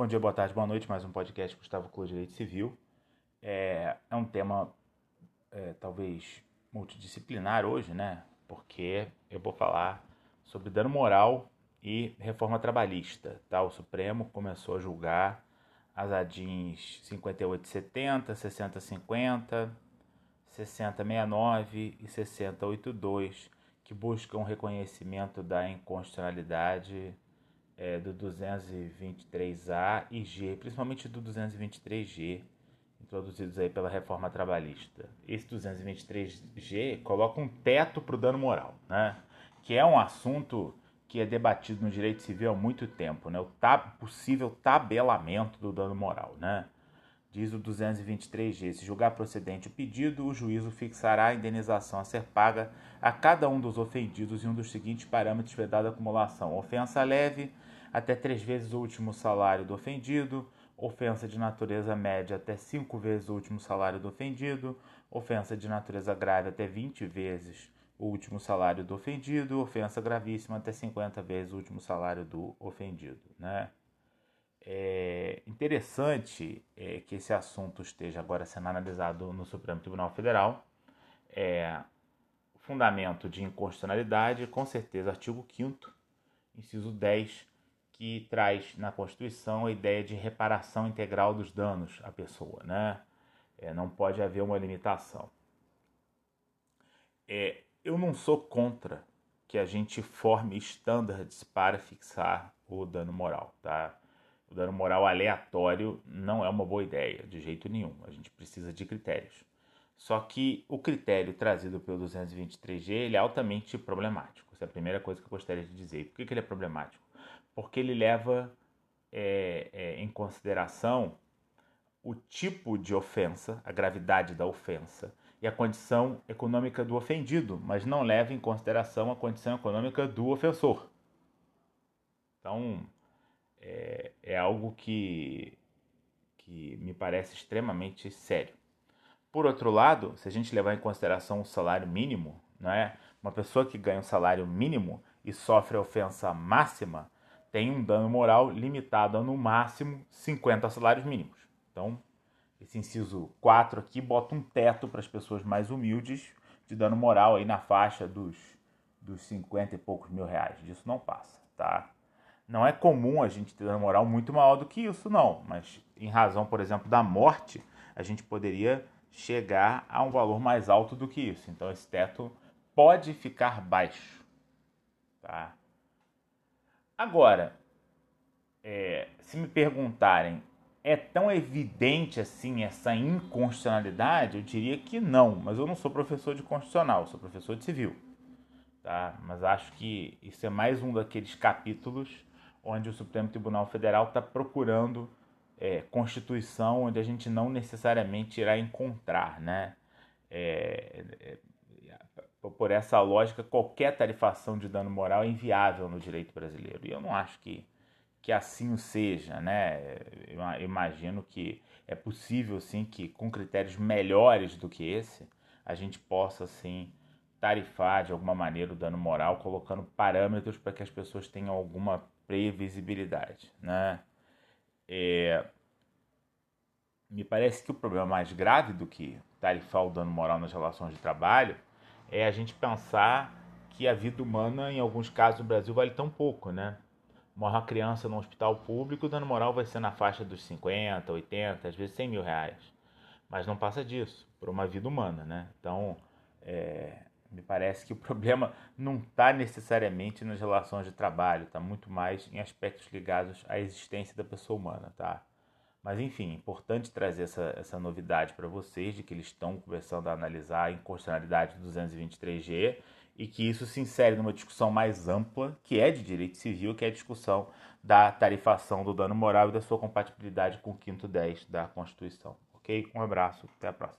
Bom dia, boa tarde, boa noite. Mais um podcast Gustavo Clô Direito Civil. É, é um tema é, talvez multidisciplinar hoje, né? Porque eu vou falar sobre dano moral e reforma trabalhista. Tá? O Supremo começou a julgar as ADINs 5870, 6050, 6069 e 6082, que buscam reconhecimento da inconstitucionalidade é, do 223A e G, principalmente do 223G, introduzidos aí pela reforma trabalhista. Esse 223G coloca um teto para o dano moral, né? que é um assunto que é debatido no direito civil há muito tempo, né? o possível tabelamento do dano moral. Né? Diz o 223G: se julgar procedente o pedido, o juízo fixará a indenização a ser paga a cada um dos ofendidos em um dos seguintes parâmetros vedada acumulação: ofensa leve, até três vezes o último salário do ofendido, ofensa de natureza média até cinco vezes o último salário do ofendido, ofensa de natureza grave até 20 vezes o último salário do ofendido, ofensa gravíssima até 50 vezes o último salário do ofendido. Né? É interessante é, que esse assunto esteja agora sendo analisado no Supremo Tribunal Federal. É, fundamento de inconstitucionalidade, com certeza, artigo 5 inciso 10 que traz na Constituição a ideia de reparação integral dos danos à pessoa, né? É, não pode haver uma limitação. É, eu não sou contra que a gente forme estándares para fixar o dano moral, tá? O dano moral aleatório não é uma boa ideia, de jeito nenhum. A gente precisa de critérios. Só que o critério trazido pelo 223G ele é altamente problemático. Essa é a primeira coisa que eu gostaria de dizer. Por que, que ele é problemático? Porque ele leva é, é, em consideração o tipo de ofensa, a gravidade da ofensa e a condição econômica do ofendido, mas não leva em consideração a condição econômica do ofensor. Então, é, é algo que, que me parece extremamente sério. Por outro lado, se a gente levar em consideração o salário mínimo, não é? uma pessoa que ganha um salário mínimo e sofre a ofensa máxima, tem um dano moral limitado a no máximo 50 salários mínimos. Então, esse inciso 4 aqui bota um teto para as pessoas mais humildes de dano moral aí na faixa dos, dos 50 e poucos mil reais. Disso não passa, tá? Não é comum a gente ter dano moral muito maior do que isso, não. Mas em razão, por exemplo, da morte, a gente poderia chegar a um valor mais alto do que isso. Então esse teto pode ficar baixo, tá? Agora, é, se me perguntarem, é tão evidente assim essa inconstitucionalidade? Eu diria que não, mas eu não sou professor de constitucional, sou professor de civil. Tá? Mas acho que isso é mais um daqueles capítulos onde o Supremo Tribunal Federal está procurando é, Constituição onde a gente não necessariamente irá encontrar, né? É, é, por essa lógica, qualquer tarifação de dano moral é inviável no direito brasileiro. E eu não acho que, que assim o seja, né? Eu imagino que é possível, sim, que com critérios melhores do que esse, a gente possa, sim, tarifar de alguma maneira o dano moral, colocando parâmetros para que as pessoas tenham alguma previsibilidade, né? É... Me parece que o problema mais grave do que tarifar o dano moral nas relações de trabalho é a gente pensar que a vida humana, em alguns casos no Brasil, vale tão pouco, né? Morre uma criança no hospital público, o dano moral vai ser na faixa dos 50, 80, às vezes 100 mil reais. Mas não passa disso, por uma vida humana, né? Então, é, me parece que o problema não está necessariamente nas relações de trabalho, está muito mais em aspectos ligados à existência da pessoa humana, tá? Mas enfim, importante trazer essa, essa novidade para vocês de que eles estão começando a analisar a inconstitucionalidade do 223G e que isso se insere numa discussão mais ampla, que é de direito civil, que é a discussão da tarifação do dano moral e da sua compatibilidade com o quinto 10 da Constituição. Ok? Um abraço, até a próxima.